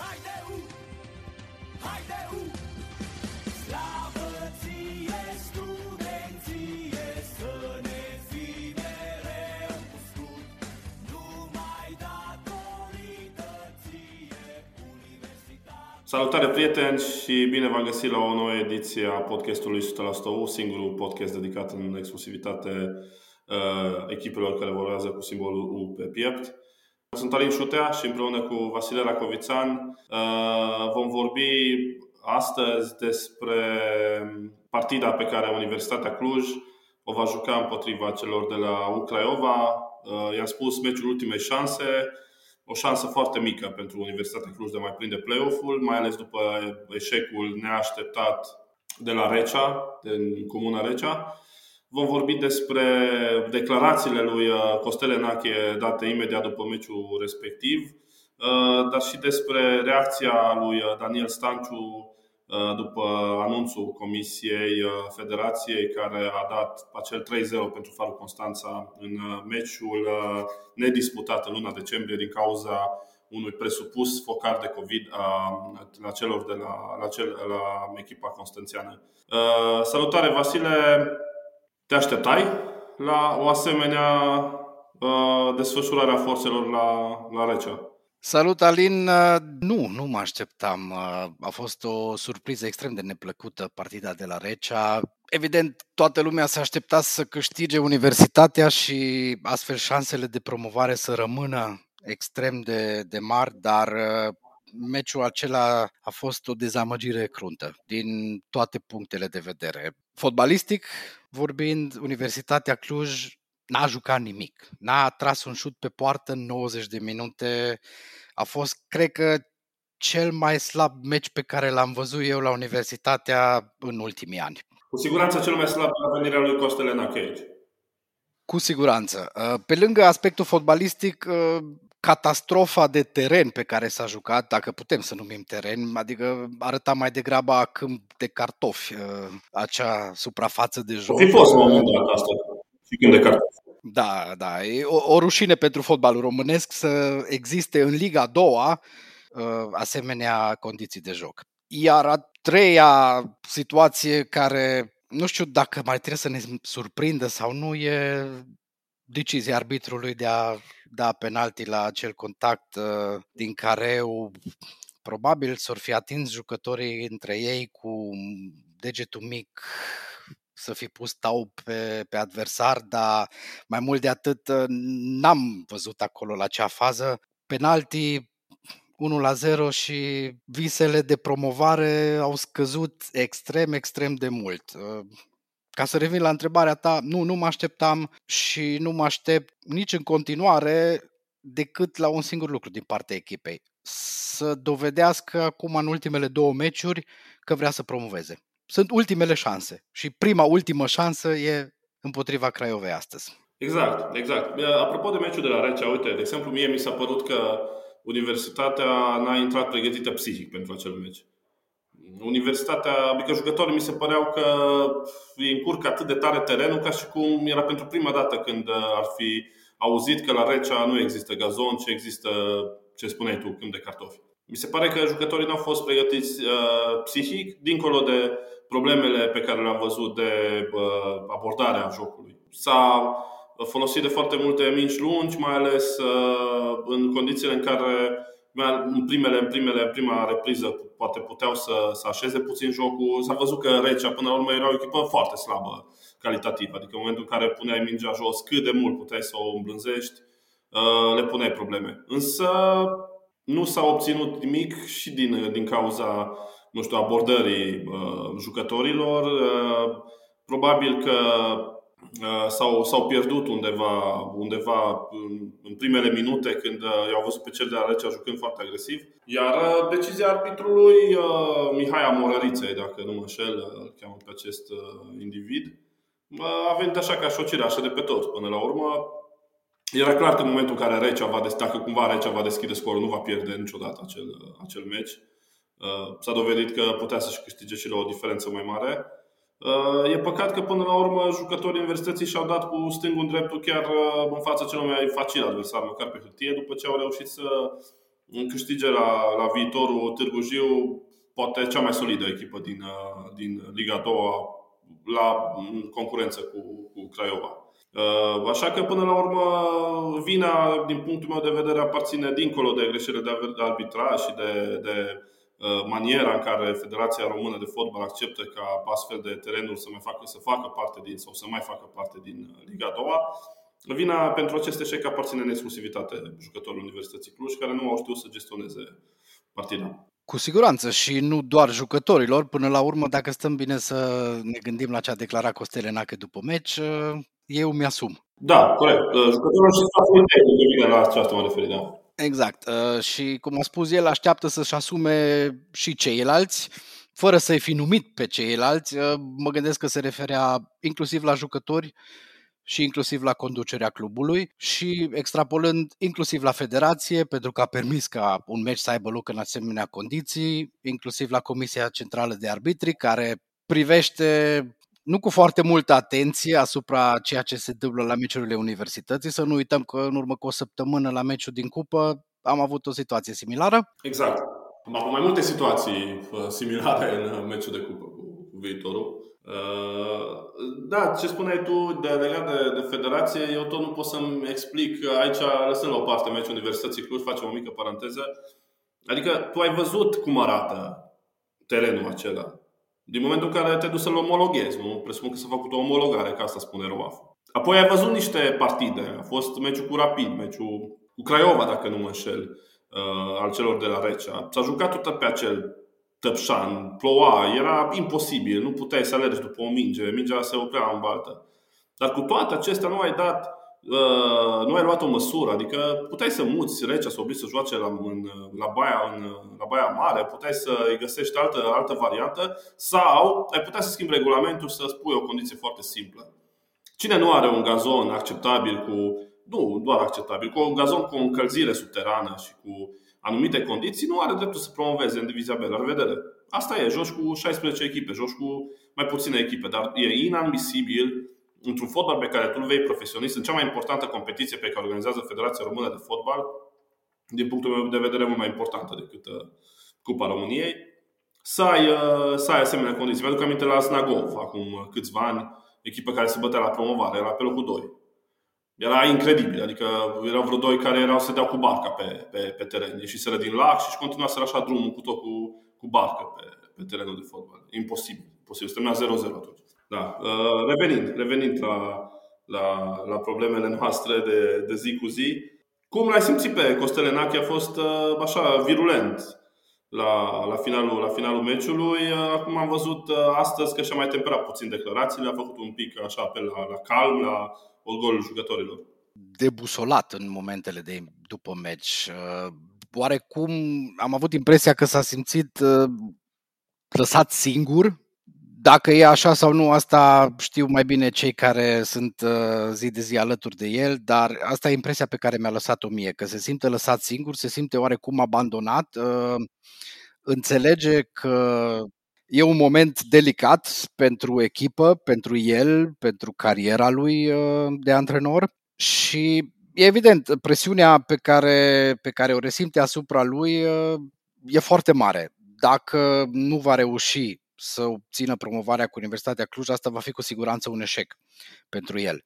Haide U! Haide U! Slavă ție, studenție, să ne fii mereu uscut, numai datorită ție, universitate. Salutare prieteni și bine v-am găsit la o nouă ediție a podcastului 100% U, singurul podcast dedicat în exclusivitate uh, echipelor care vorează cu simbolul U pe piept. Sunt Alin Șutea și împreună cu Vasile Racovițan uh, vom vorbi astăzi despre partida pe care Universitatea Cluj o va juca împotriva celor de la U Craiova. Uh, i-am spus meciul ultimei șanse, o șansă foarte mică pentru Universitatea Cluj de a mai prinde play-off-ul, mai ales după eșecul neașteptat de la Recea, din Comuna Recea. Vom vorbi despre declarațiile lui uh, Costel Enache date imediat după meciul respectiv, uh, dar și despre reacția lui uh, Daniel Stanciu după anunțul Comisiei Federației care a dat acel 3-0 pentru Farul Constanța în meciul nedisputat în luna decembrie din cauza unui presupus focar de COVID a, la celor de la, la, cel, la echipa constanțiană. Salutare Vasile, te așteptai la o asemenea uh, desfășurare a forțelor la, la Recea? Salut, Alin! Uh, nu, nu mă așteptam. Uh, a fost o surpriză extrem de neplăcută partida de la Recea. Evident, toată lumea se aștepta să câștige universitatea și astfel șansele de promovare să rămână extrem de, de mari, dar uh, meciul acela a fost o dezamăgire cruntă din toate punctele de vedere. Fotbalistic vorbind, Universitatea Cluj n-a jucat nimic. N-a tras un șut pe poartă în 90 de minute. A fost, cred că, cel mai slab meci pe care l-am văzut eu la Universitatea în ultimii ani. Cu siguranță cel mai slab la venirea lui Costelena Cage. Cu siguranță. Pe lângă aspectul fotbalistic, catastrofa de teren pe care s-a jucat, dacă putem să numim teren, adică arăta mai degrabă a câmp de cartofi, uh, acea suprafață de joc. O fi fost un moment dat asta, și câmp de cartofi. Da, da, e o, o rușine pentru fotbalul românesc să existe în Liga a doua uh, asemenea condiții de joc. Iar a treia situație care nu știu dacă mai trebuie să ne surprindă sau nu e decizia arbitrului de a da penalti la acel contact uh, din care probabil s-or fi atins jucătorii între ei cu degetul mic să fi pus tau pe, pe adversar, dar mai mult de atât uh, n-am văzut acolo la acea fază. Penalti 1 la 0 și visele de promovare au scăzut extrem, extrem de mult. Uh, ca să revin la întrebarea ta, nu, nu mă așteptam și nu mă aștept nici în continuare decât la un singur lucru din partea echipei. Să dovedească acum în ultimele două meciuri că vrea să promoveze. Sunt ultimele șanse și prima, ultimă șansă e împotriva Craiovei astăzi. Exact, exact. Apropo de meciul de la Recea, uite, de exemplu, mie mi s-a părut că Universitatea n-a intrat pregătită psihic pentru acel meci. Universitatea, adică jucătorii mi se păreau că îi încurcă atât de tare terenul ca și cum era pentru prima dată când ar fi auzit că la Recea nu există gazon, ci există, ce spuneai tu, câmp de cartofi. Mi se pare că jucătorii nu au fost pregătiți uh, psihic, dincolo de problemele pe care le-am văzut de uh, abordarea jocului. S-a folosit de foarte multe minci lungi, mai ales uh, în condițiile în care în primele, în primele, în prima repriză poate puteau să, să așeze puțin jocul. S-a văzut că Recea până la urmă era o echipă foarte slabă calitativ. Adică în momentul în care puneai mingea jos, cât de mult puteai să o îmblânzești, uh, le puneai probleme. Însă nu s-a obținut nimic și din, din cauza nu știu, abordării uh, jucătorilor. Uh, probabil că Uh, s-au, s-au pierdut undeva, undeva în, în primele minute când uh, i-au văzut pe cel de la Recea jucând foarte agresiv. Iar uh, decizia arbitrului Mihai Amorăriței, dacă nu mă înșel, îl cheamă pe acest individ, a venit așa ca șocire, așa de pe tot. Până la urmă, era clar că în momentul în care Recea va deschide, dacă cumva Recea va deschide scorul, nu va pierde niciodată acel, acel meci. S-a dovedit că putea să-și câștige și la o diferență mai mare. Uh, e păcat că până la urmă jucătorii universității și-au dat cu stângul în dreptul chiar uh, în fața celor mai facil adversar, măcar pe hârtie, după ce au reușit să câștige la, la viitorul Târgu Jiu poate cea mai solidă echipă din, din Liga 2 la concurență cu, cu Craiova. Așa că, până la urmă, vina, din punctul meu de vedere, aparține dincolo de greșelile de arbitraj și de, de Uh, maniera în care Federația Română de Fotbal acceptă ca astfel de terenuri să mai facă, să facă parte din sau să mai facă parte din uh, Liga 2 Vina pentru acest eșec aparține în exclusivitate jucătorul Universității Cluj, care nu au știut să gestioneze partida. Cu siguranță și nu doar jucătorilor. Până la urmă, dacă stăm bine să ne gândim la ce a declarat Costel Enache după meci, uh, eu mi-asum. Da, corect. Jucătorul și staful tehnic, la aceasta mă refer, da. Exact. Uh, și cum a spus el, așteaptă să-și asume și ceilalți, fără să-i fi numit pe ceilalți. Uh, mă gândesc că se referea inclusiv la jucători și inclusiv la conducerea clubului și extrapolând inclusiv la federație, pentru că a permis ca un meci să aibă loc în asemenea condiții, inclusiv la Comisia Centrală de Arbitri, care privește nu cu foarte multă atenție asupra ceea ce se întâmplă la meciurile universității. Să nu uităm că în urmă cu o săptămână la meciul din cupă am avut o situație similară. Exact. Am avut mai multe situații uh, similare în uh, meciul de cupă cu viitorul. Uh, da, ce spuneai tu de legat de, de federație, eu tot nu pot să-mi explic aici, lăsând la o parte meciul Universității Cluj, facem o mică paranteză. Adică tu ai văzut cum arată terenul acela. Din momentul în care te duci să-l omologhezi, nu? Presupun că s-a făcut o omologare, ca asta spune ROAF. Apoi ai văzut niște partide. A fost meciul cu Rapid, meciul cu Craiova, dacă nu mă înșel, uh, al celor de la Recea. S-a jucat tot pe acel tăpșan, ploua, era imposibil, nu puteai să alergi după o minge, mingea se oprea în baltă. Dar cu toate acestea nu ai dat Uh, nu ai luat o măsură, adică puteai să muți Recea, să obligi să joace la, în, la, baia, în, la Baia Mare, puteai să îi găsești altă, altă variantă sau ai putea să schimbi regulamentul și să spui o condiție foarte simplă. Cine nu are un gazon acceptabil cu, nu doar acceptabil, cu un gazon cu o încălzire subterană și cu anumite condiții, nu are dreptul să promoveze în divizia B. La revedere! Asta e, joci cu 16 echipe, joci cu mai puține echipe, dar e inadmisibil într-un fotbal pe care tu îl vei profesionist, în cea mai importantă competiție pe care organizează Federația Română de Fotbal, din punctul meu de vedere mult mai importantă decât uh, Cupa României, să ai, uh, să ai asemenea condiții. Mi-aduc aminte la Snagov, acum câțiva ani, echipă care se bătea la promovare, era pe locul 2. Era incredibil, adică erau vreo doi care erau să dea cu barca pe, pe, pe teren. Ieșiseră din lac și continua să așa drumul cu tot cu, cu barcă pe, pe terenul de fotbal. Imposibil. Imposibil. Se termina 0-0 atunci. Da. Uh, revenind, revenind la, la, la problemele noastre de, de zi cu zi, cum l-ai simțit pe Costel Enache? A fost uh, așa virulent la, la, finalul, la finalul meciului. Uh, acum am văzut astăzi că și-a mai temperat puțin declarațiile, a făcut un pic așa apel la, la calm, la golul jucătorilor. Debusolat în momentele de după meci. Oarecum am avut impresia că s-a simțit lăsat singur dacă e așa sau nu, asta știu mai bine cei care sunt uh, zi de zi alături de el, dar asta e impresia pe care mi-a lăsat-o mie, că se simte lăsat singur, se simte oarecum abandonat, uh, înțelege că e un moment delicat pentru echipă, pentru el, pentru cariera lui uh, de antrenor și e evident, presiunea pe care, pe care o resimte asupra lui e foarte mare. Dacă nu va reuși să obțină promovarea cu Universitatea Cluj, asta va fi cu siguranță un eșec pentru el.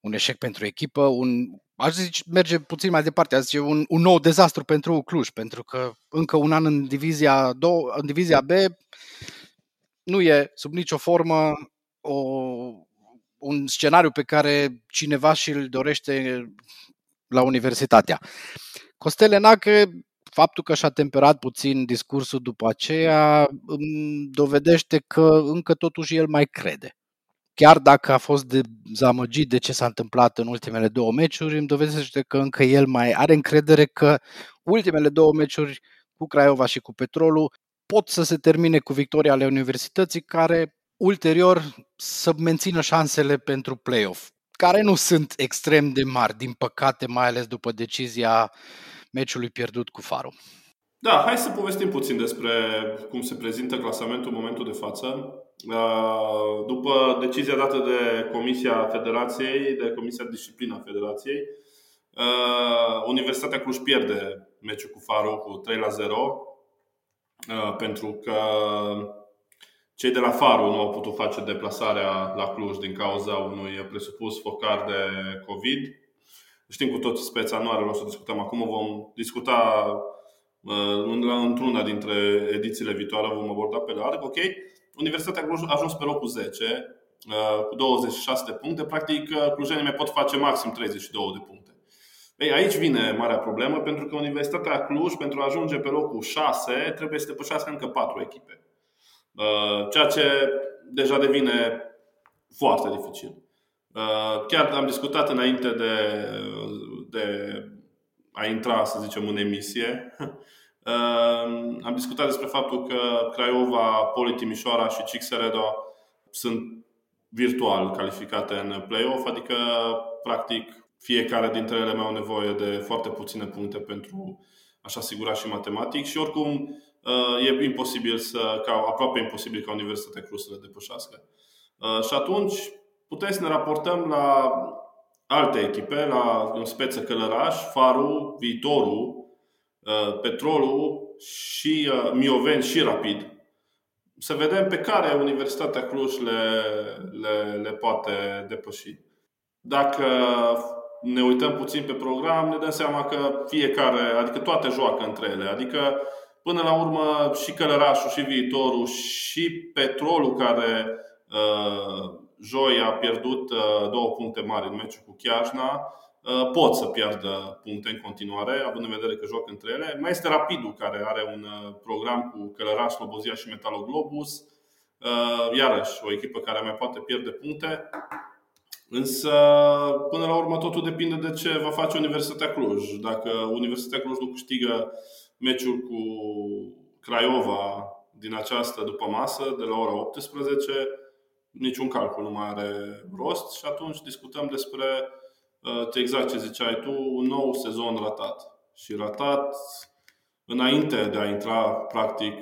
Un eșec pentru echipă, un, aș zice, merge puțin mai departe, aș zice, un, un nou dezastru pentru Cluj, pentru că încă un an în divizia, două, în divizia B nu e sub nicio formă o, un scenariu pe care cineva și-l dorește la universitatea. Costel Enache faptul că și-a temperat puțin discursul după aceea îmi dovedește că încă totuși el mai crede. Chiar dacă a fost dezamăgit de ce s-a întâmplat în ultimele două meciuri, îmi dovedește că încă el mai are încredere că ultimele două meciuri cu Craiova și cu Petrolul pot să se termine cu victoria ale universității care ulterior să mențină șansele pentru play-off, care nu sunt extrem de mari, din păcate, mai ales după decizia meciului pierdut cu Faro. Da, hai să povestim puțin despre cum se prezintă clasamentul în momentul de față. Uh, după decizia dată de Comisia Federației, de Comisia Disciplina Federației, Uh, Universitatea Cluj pierde meciul cu Faro cu 3 la 0 uh, pentru că cei de la Faro nu au putut face deplasarea la Cluj din cauza unui presupus focar de COVID. Știm cu toții speța, nu are rost să discutăm acum, vom discuta uh, într-una dintre edițiile viitoare, vom aborda pe larg, ok? Universitatea Cluj a ajuns pe locul 10 cu 26 de puncte, practic clujenii mai pot face maxim 32 de puncte. Ei, aici vine marea problemă, pentru că Universitatea Cluj, pentru a ajunge pe locul 6, trebuie să depășească încă 4 echipe. Uh, ceea ce deja devine foarte dificil. Uh, chiar am discutat înainte de, de a intra, să zicem, în emisie. Uh, am discutat despre faptul că Craiova, Poli Timișoara și Cixeredo sunt virtual calificate în play-off, adică practic fiecare dintre ele mai au nevoie de foarte puține puncte pentru a-și asigura și matematic și oricum uh, e imposibil să, ca, aproape imposibil ca Universitatea Cluj să le depășească. Uh, și atunci putem să ne raportăm la alte echipe, la în speță Călăraș, Faru, Viitorul, uh, Petrolul și Mioveni și Rapid. Să vedem pe care Universitatea Cluj le, le, le poate depăși. Dacă ne uităm puțin pe program, ne dăm seama că fiecare, adică toate joacă între ele. Adică, până la urmă, și Călărașul, și Viitorul, și Petrolul, care uh, joi a pierdut uh, două puncte mari în meciul cu Chiajna, uh, pot să piardă puncte în continuare, având în vedere că joacă între ele. Mai este Rapidul, care are un uh, program cu Călăraș, Slobozia și Metaloglobus. Uh, iarăși, o echipă care mai poate pierde puncte. Însă, până la urmă, totul depinde de ce va face Universitatea Cluj. Dacă Universitatea Cluj nu câștigă meciul cu Craiova din această după masă, de la ora 18, niciun calcul nu mai are rost și atunci discutăm despre uh, exact ce ziceai tu, un nou sezon ratat. Și ratat înainte de a intra, practic,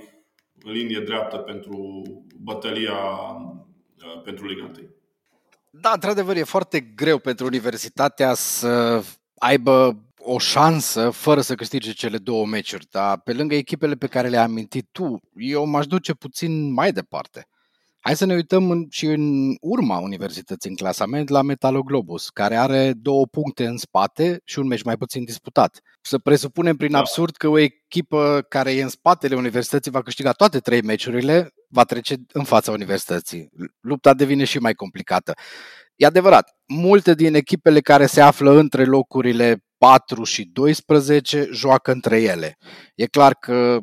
în linie dreaptă pentru bătălia uh, pentru Liga 1. Da, într-adevăr, e foarte greu pentru universitatea să aibă o șansă fără să câștige cele două meciuri, dar pe lângă echipele pe care le-ai amintit tu, eu m-aș duce puțin mai departe. Hai să ne uităm în, și în urma universității în clasament la Metaloglobus, care are două puncte în spate și un meci mai puțin disputat. Să presupunem prin da. absurd că o echipă care e în spatele universității va câștiga toate trei meciurile, va trece în fața universității. Lupta devine și mai complicată. E adevărat, multe din echipele care se află între locurile 4 și 12 joacă între ele. E clar că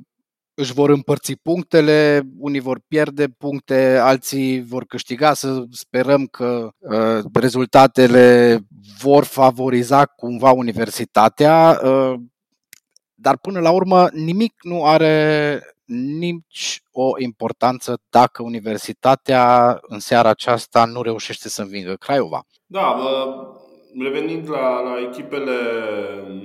își vor împărți punctele, unii vor pierde puncte, alții vor câștiga. Să sperăm că uh, rezultatele vor favoriza cumva universitatea, uh, dar până la urmă nimic nu are nici o importanță dacă universitatea în seara aceasta nu reușește să învingă Craiova. Da, revenind la, la echipele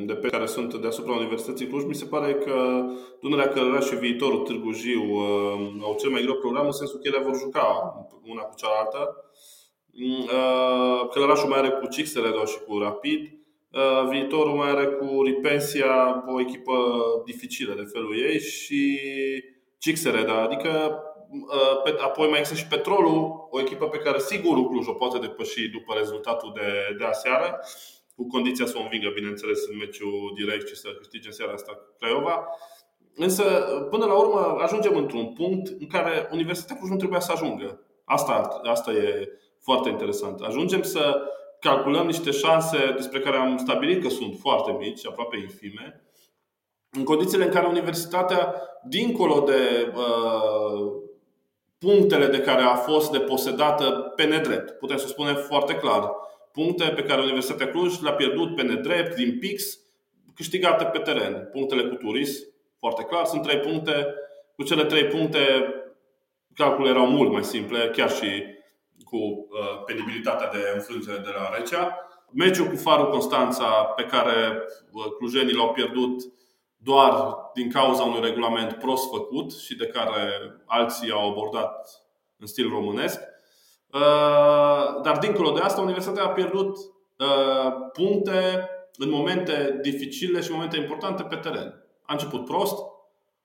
de pe care sunt deasupra Universității Cluj, mi se pare că Dunărea Călăra și viitorul Târgu Jiu uh, au cel mai greu program în sensul că ele vor juca una cu cealaltă. Uh, Călărașul mai are cu Cixeredo și cu Rapid. Uh, viitorul mai are cu Ripensia, o echipă dificilă de felul ei și Cixereda, adică Uh, apoi mai există și Petrolul, o echipă pe care sigur Cluj o poate depăși după rezultatul de, de aseară, cu condiția să o învingă, bineînțeles, în meciul direct și să câștige în seara asta Craiova. Însă, până la urmă, ajungem într-un punct în care Universitatea Cluj nu trebuia să ajungă. Asta, asta e foarte interesant. Ajungem să calculăm niște șanse despre care am stabilit că sunt foarte mici, aproape infime, în condițiile în care universitatea, dincolo de uh, punctele de care a fost deposedată pe nedrept. Putem să spunem foarte clar. Puncte pe care Universitatea Cluj le-a pierdut pe nedrept din PIX, câștigate pe teren. Punctele cu turism, foarte clar, sunt trei puncte. Cu cele trei puncte, calculele erau mult mai simple, chiar și cu uh, penibilitatea de înfrângere de la Recea. Meciul cu Farul Constanța, pe care uh, clujenii l-au pierdut doar din cauza unui regulament prost făcut și de care alții au abordat în stil românesc. Uh, dar dincolo de asta, Universitatea a pierdut uh, puncte în momente dificile și momente importante pe teren. A început prost,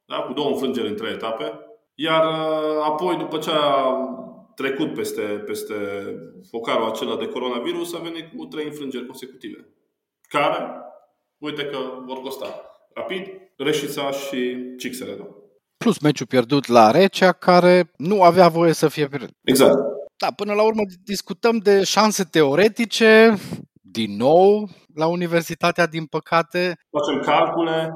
da? cu două înfrângeri în trei etape, iar uh, apoi, după ce a trecut peste, peste focarul acela de coronavirus, a venit cu trei înfrângeri consecutive, care, uite că vor costa rapid, Reșița și Cixere. Plus meciul pierdut la Recea, care nu avea voie să fie pierdut. Exact. Da, până la urmă discutăm de șanse teoretice, din nou, la universitatea, din păcate. Facem calcule.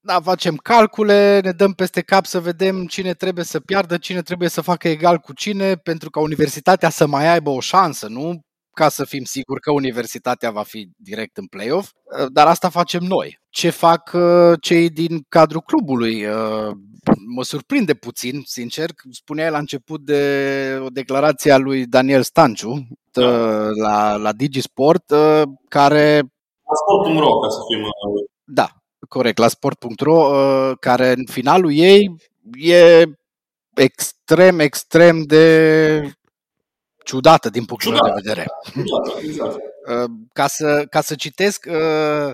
Da, facem calcule, ne dăm peste cap să vedem cine trebuie să piardă, cine trebuie să facă egal cu cine, pentru ca universitatea să mai aibă o șansă, nu ca să fim siguri că universitatea va fi direct în play-off, dar asta facem noi. Ce fac uh, cei din cadrul clubului? Uh, mă surprinde puțin, sincer. Spunea la început de o declarație a lui Daniel Stanciu da. la, la Digisport, uh, care... La sport.ro, ca să fim... Da, corect, la sport.ro, care în finalul ei e extrem, extrem de ciudată din punctul meu de vedere. Ciudată, exact. Uh, ca, să, ca să citesc uh,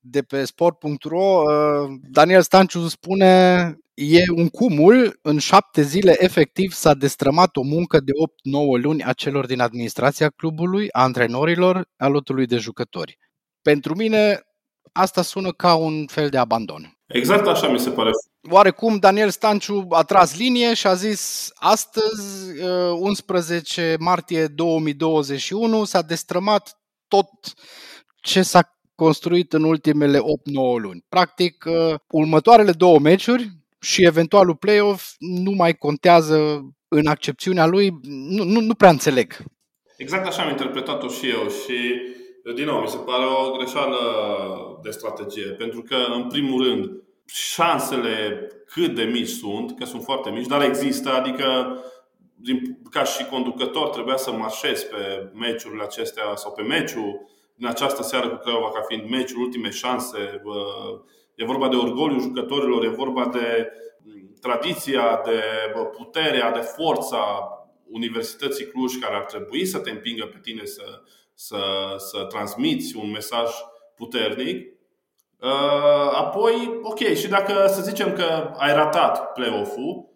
de pe sport.ro, uh, Daniel Stanciu spune e un cumul, în șapte zile efectiv s-a destrămat o muncă de 8-9 luni a celor din administrația clubului, a antrenorilor, a lotului de jucători. Pentru mine asta sună ca un fel de abandon. Exact așa mi se pare. Oarecum Daniel Stanciu a tras linie și a zis astăzi, 11 uh, martie 2021, s-a destrămat tot ce s-a construit în ultimele 8-9 luni. Practic, uh, următoarele două meciuri și eventualul play-off nu mai contează în accepțiunea lui, nu, nu, nu prea înțeleg. Exact așa am interpretat-o și eu și din nou, mi se pare o greșeală de strategie, pentru că, în primul rând, șansele cât de mici sunt, că sunt foarte mici, dar există, adică din, ca și conducător trebuia să marșez pe meciurile acestea sau pe meciul din această seară cu Craiova ca fiind meciul, ultime șanse. E vorba de orgoliu jucătorilor, e vorba de tradiția, de puterea, de forța Universității Cluj care ar trebui să te împingă pe tine să, să, să transmiți un mesaj puternic. Uh, apoi, ok, și dacă să zicem că ai ratat play-off-ul,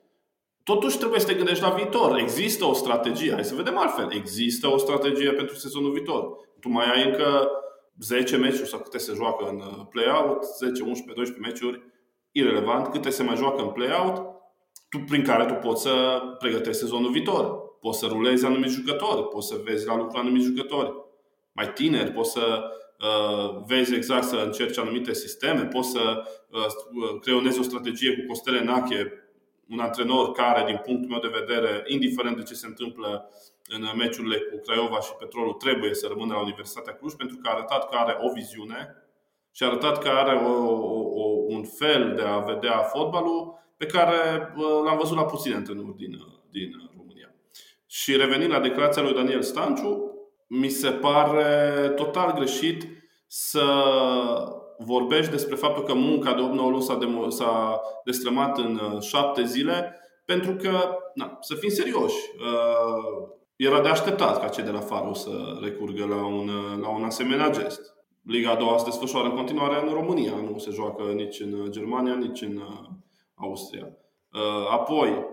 totuși trebuie să te gândești la viitor. Există o strategie, hai să vedem altfel. Există o strategie pentru sezonul viitor. Tu mai ai încă 10 meciuri sau câte se joacă în uh, play-out, 10, 11, 12 meciuri, irrelevant, câte se mai joacă în play-out, tu, prin care tu poți să pregătești sezonul viitor. Poți să rulezi anumiți jucători, poți să vezi la lucru anumiți jucători mai tineri, poți să uh, vezi exact să încerci anumite sisteme, poți să uh, creionezi o strategie cu Costele Nache, un antrenor care, din punctul meu de vedere, indiferent de ce se întâmplă în meciurile cu Craiova și Petrolul, trebuie să rămână la Universitatea Cluj pentru că a arătat că are o viziune și a arătat că are o, o, un fel de a vedea fotbalul pe care uh, l-am văzut la puține antrenori din, din România. Și revenind la declarația lui Daniel Stanciu, mi se pare total greșit să vorbești despre faptul că munca de 8-9 luni s-a, demo- s-a destrămat în uh, șapte zile, pentru că, na, să fim serioși, uh, era de așteptat ca cei de la Faro să recurgă la un, uh, la un asemenea gest. Liga a doua se desfășoară în continuare în România, nu se joacă nici în Germania, nici în Austria. Apoi,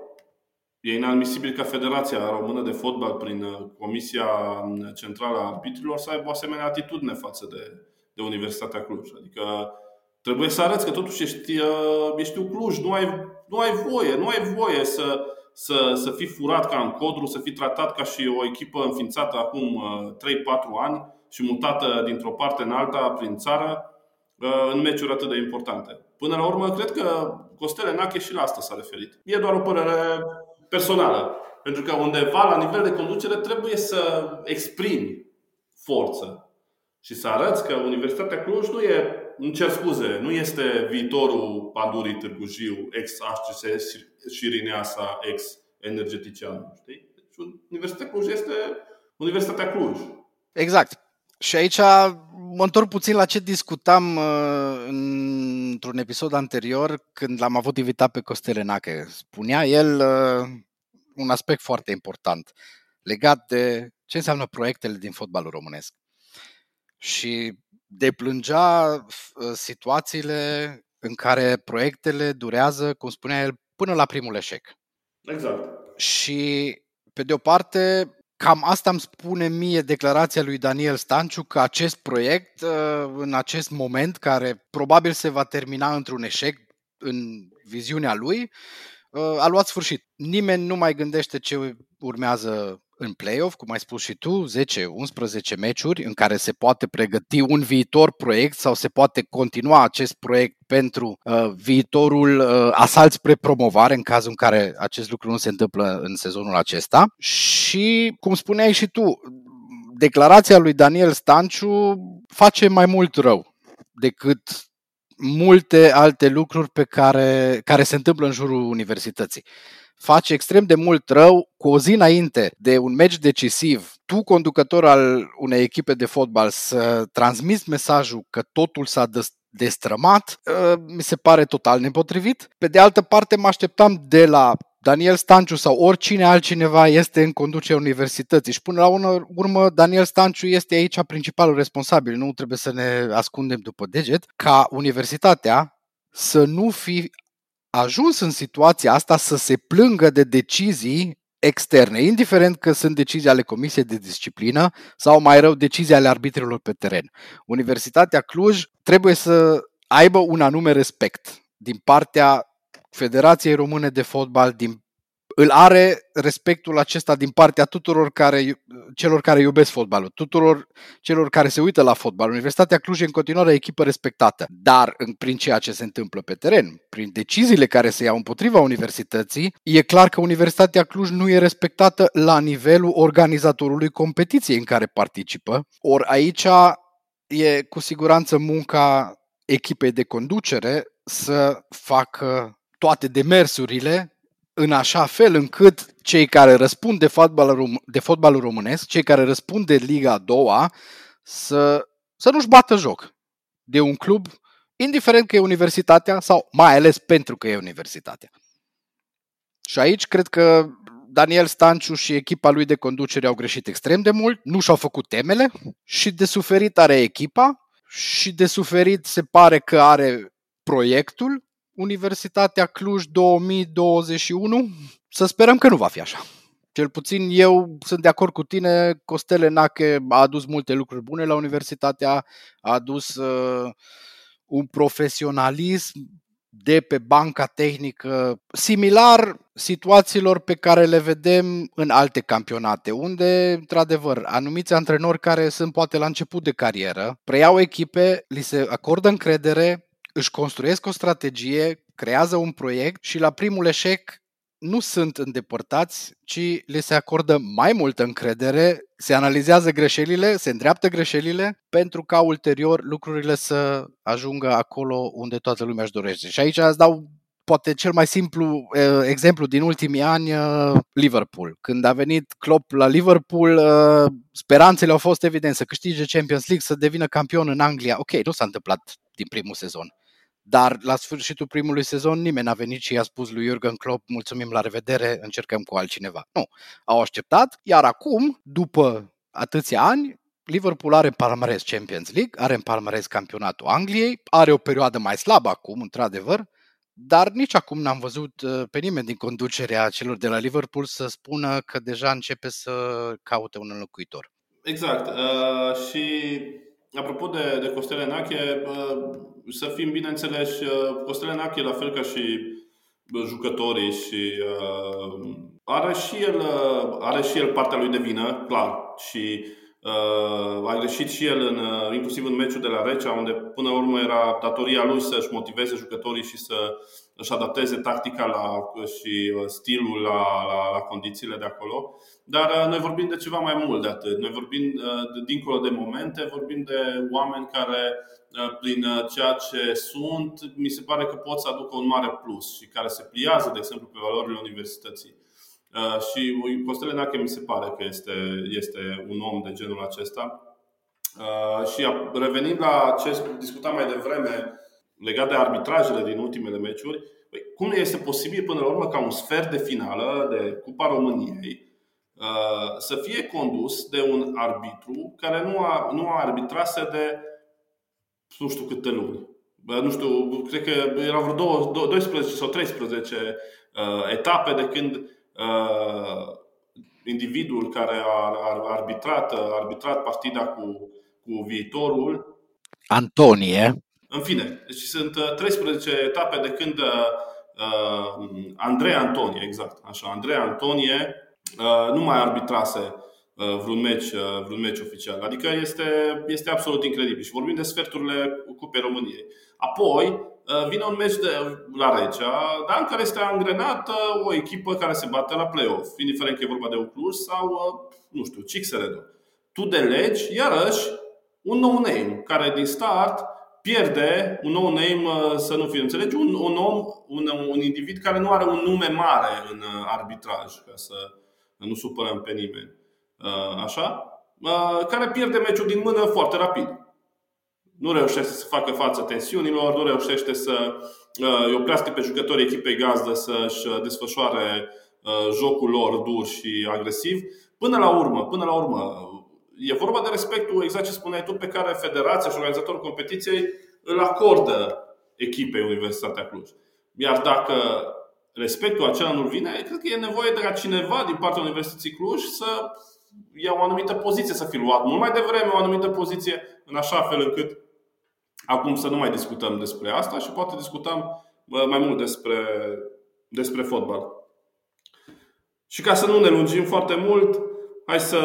E inadmisibil ca Federația Română de Fotbal, prin uh, Comisia Centrală a Arbitrilor, să aibă o asemenea atitudine față de, de Universitatea Cluj. Adică trebuie să arăți că totuși ești, uh, ești un Cluj, nu ai, nu ai voie, nu ai voie să, să, să fii furat ca în codru, să fii tratat ca și o echipă înființată acum 3-4 uh, ani și mutată dintr-o parte în alta prin țară în meciuri atât de importante. Până la urmă, cred că Costele Nache și la asta s-a referit. E doar o părere personală. Pentru că undeva, la nivel de conducere, trebuie să exprimi forță și să arăți că Universitatea Cluj nu e, îmi cer scuze, nu este viitorul Pandurii Târgu Jiu, ex-HCS și Rineasa, ex-Energetician. Știi? Deci Universitatea Cluj este Universitatea Cluj. Exact. Și aici mă întorc puțin la ce discutam uh, într-un episod anterior când l-am avut invitat pe Costel Enache. Spunea el uh, un aspect foarte important legat de ce înseamnă proiectele din fotbalul românesc. Și deplângea uh, situațiile în care proiectele durează, cum spunea el, până la primul eșec. Exact. Și, pe de o parte, cam asta îmi spune mie declarația lui Daniel Stanciu că acest proiect, uh, în acest moment, care probabil se va termina într-un eșec în viziunea lui, uh, a luat sfârșit. Nimeni nu mai gândește ce urmează în play-off, cum ai spus și tu, 10-11 meciuri în care se poate pregăti un viitor proiect sau se poate continua acest proiect pentru uh, viitorul uh, asalt spre promovare în cazul în care acest lucru nu se întâmplă în sezonul acesta. Și, cum spuneai și tu, declarația lui Daniel Stanciu face mai mult rău decât multe alte lucruri pe care, care se întâmplă în jurul universității face extrem de mult rău cu o zi înainte de un meci decisiv, tu, conducător al unei echipe de fotbal, să transmiți mesajul că totul s-a destrămat, ă, mi se pare total nepotrivit. Pe de altă parte, mă așteptam de la Daniel Stanciu sau oricine altcineva este în conducerea universității și până la urmă Daniel Stanciu este aici principalul responsabil, nu trebuie să ne ascundem după deget, ca universitatea să nu fi ajuns în situația asta să se plângă de decizii externe, indiferent că sunt decizii ale Comisiei de Disciplină sau mai rău decizii ale arbitrilor pe teren. Universitatea Cluj trebuie să aibă un anume respect din partea Federației Române de Fotbal, din îl are respectul acesta din partea tuturor care, celor care iubesc fotbalul, tuturor celor care se uită la fotbal. Universitatea Cluj e în continuare echipă respectată, dar prin ceea ce se întâmplă pe teren, prin deciziile care se iau împotriva universității, e clar că Universitatea Cluj nu e respectată la nivelul organizatorului competiției în care participă. Ori aici e cu siguranță munca echipei de conducere să facă toate demersurile în așa fel încât cei care răspund de fotbalul, de fotbalul românesc, cei care răspund de Liga a doua, să, să nu-și bată joc de un club, indiferent că e universitatea sau mai ales pentru că e universitatea. Și aici cred că Daniel Stanciu și echipa lui de conducere au greșit extrem de mult, nu și-au făcut temele și de suferit are echipa și de suferit se pare că are proiectul Universitatea Cluj 2021? Să sperăm că nu va fi așa. Cel puțin eu sunt de acord cu tine, Costele Nache a adus multe lucruri bune la universitatea, a adus uh, un profesionalism de pe banca tehnică similar situațiilor pe care le vedem în alte campionate, unde, într-adevăr, anumiți antrenori care sunt poate la început de carieră, preiau echipe, li se acordă încredere, își construiesc o strategie, creează un proiect și la primul eșec nu sunt îndepărtați, ci le se acordă mai multă încredere, se analizează greșelile, se îndreaptă greșelile, pentru ca ulterior lucrurile să ajungă acolo unde toată lumea își dorește. Și aici îți dau poate cel mai simplu uh, exemplu din ultimii ani, uh, Liverpool. Când a venit Klopp la Liverpool, uh, speranțele au fost evident să câștige Champions League, să devină campion în Anglia. Ok, nu s-a întâmplat din primul sezon. Dar la sfârșitul primului sezon nimeni n-a venit și i-a spus lui Jurgen Klopp mulțumim la revedere, încercăm cu altcineva. Nu, au așteptat, iar acum, după atâția ani, Liverpool are în palmares Champions League, are în palmares campionatul Angliei, are o perioadă mai slabă acum, într-adevăr, dar nici acum n-am văzut uh, pe nimeni din conducerea celor de la Liverpool să spună că deja începe să caute un înlocuitor. Exact. Uh, și apropo de, de Costele Nache, uh, să fim bineînțeleși, uh, Costele Nache, la fel ca și jucătorii și uh, are și el uh, are și el partea lui de vină, clar, și uh, a greșit și el în, uh, inclusiv în meciul de la Recea, unde până la urmă era datoria lui să-și motiveze jucătorii și să își adapteze tactica la, și uh, stilul la, la, la condițiile de acolo. Dar uh, noi vorbim de ceva mai mult de atât. Noi vorbim uh, de, dincolo de momente, vorbim de oameni care, prin ceea ce sunt, mi se pare că pot să aducă un mare plus și care se pliază, de exemplu, pe valorile universității. Și Costele Nache mi se pare că este, este un om de genul acesta. Și revenind la ce discutam mai devreme, legat de arbitrajele din ultimele meciuri, păi, cum este posibil până la urmă ca un sfert de finală de Cupa României uh, să fie condus de un arbitru care nu a, nu a arbitrase de nu știu câte luni. Nu știu, cred că erau vreo 12 sau 13 uh, etape de când uh, individul care a, a arbitrat, a arbitrat partida cu, cu viitorul. Antonie. În fine, deci sunt 13 etape de când uh, Andrei Antonie, exact, așa, Andrei Antonie uh, nu mai arbitrase Uh, vreun meci, uh, vreun meci oficial. Adică este, este absolut incredibil. Și vorbim de sferturile Cupei României. Apoi uh, vine un meci de, la Regea, dar în care este angrenată o echipă care se bate la play-off, indiferent că e vorba de Ucluj sau, nu știu, Cixeredo. Tu delegi, iarăși, un nou name care din start pierde un nou name, să nu fie înțelegi, un, un om, un, un individ care nu are un nume mare în arbitraj, ca să nu supărăm pe nimeni. Uh, așa, uh, care pierde meciul din mână foarte rapid. Nu reușește să facă față tensiunilor, nu reușește să uh, îi oprească pe jucătorii echipei gazdă să-și desfășoare jocul lor dur și agresiv. Până la urmă, până la urmă, e vorba de respectul, exact ce spuneai tu, pe care federația și organizatorul competiției îl acordă echipei Universitatea Cluj. Iar dacă respectul acela nu vine, cred că e nevoie de la cineva din partea Universității Cluj să ia o anumită poziție să fi luat mult mai devreme o anumită poziție în așa fel încât acum să nu mai discutăm despre asta și poate discutăm mai mult despre, despre fotbal. Și ca să nu ne lungim foarte mult, hai să,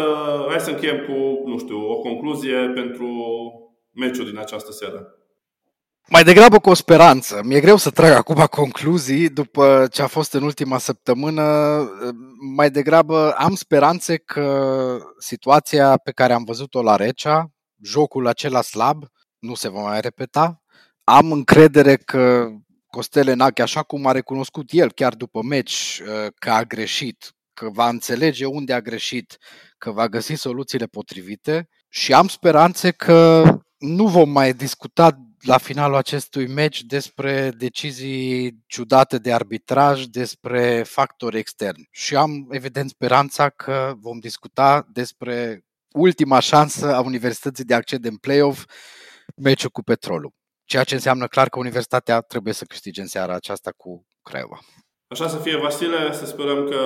hai să încheiem cu, nu știu, o concluzie pentru meciul din această seară. Mai degrabă cu o speranță. Mi-e greu să trag acum concluzii după ce a fost în ultima săptămână. Mai degrabă am speranțe că situația pe care am văzut-o la Recea, jocul acela slab, nu se va mai repeta. Am încredere că Costel Enache, așa cum a recunoscut el chiar după meci că a greșit, că va înțelege unde a greșit, că va găsi soluțiile potrivite și am speranțe că nu vom mai discuta la finalul acestui meci despre decizii ciudate de arbitraj, despre factori externi. Și am evident speranța că vom discuta despre ultima șansă a Universității de accede în play-off, meciul cu Petrolul. Ceea ce înseamnă clar că Universitatea trebuie să câștige în seara aceasta cu Craiova. Așa să fie, Vasile, să sperăm că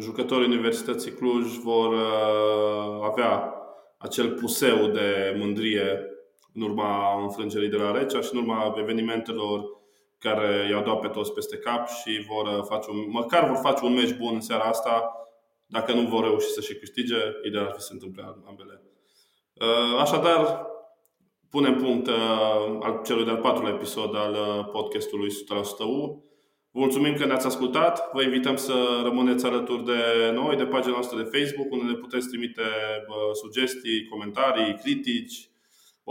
jucătorii Universității Cluj vor uh, avea acel puseu de mândrie în urma înfrângerii de la Recea și în urma evenimentelor care i-au dat pe toți peste cap și vor face un, măcar vor face un meci bun în seara asta. Dacă nu vor reuși să și câștige, ideal ar fi să se întâmple ambele. Uh, așadar, punem punct uh, al celui de-al patrulea episod al uh, podcastului 100% U. Vă mulțumim că ne-ați ascultat. Vă invităm să rămâneți alături de noi, de pagina noastră de Facebook, unde ne puteți trimite sugestii, comentarii, critici,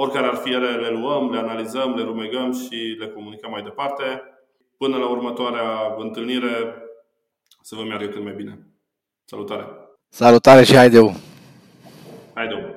Oricare ar fi ele, le luăm, le analizăm, le rumegăm și le comunicăm mai departe. Până la următoarea întâlnire, să vă meargă cât mai bine. Salutare! Salutare și haideu! Haideu!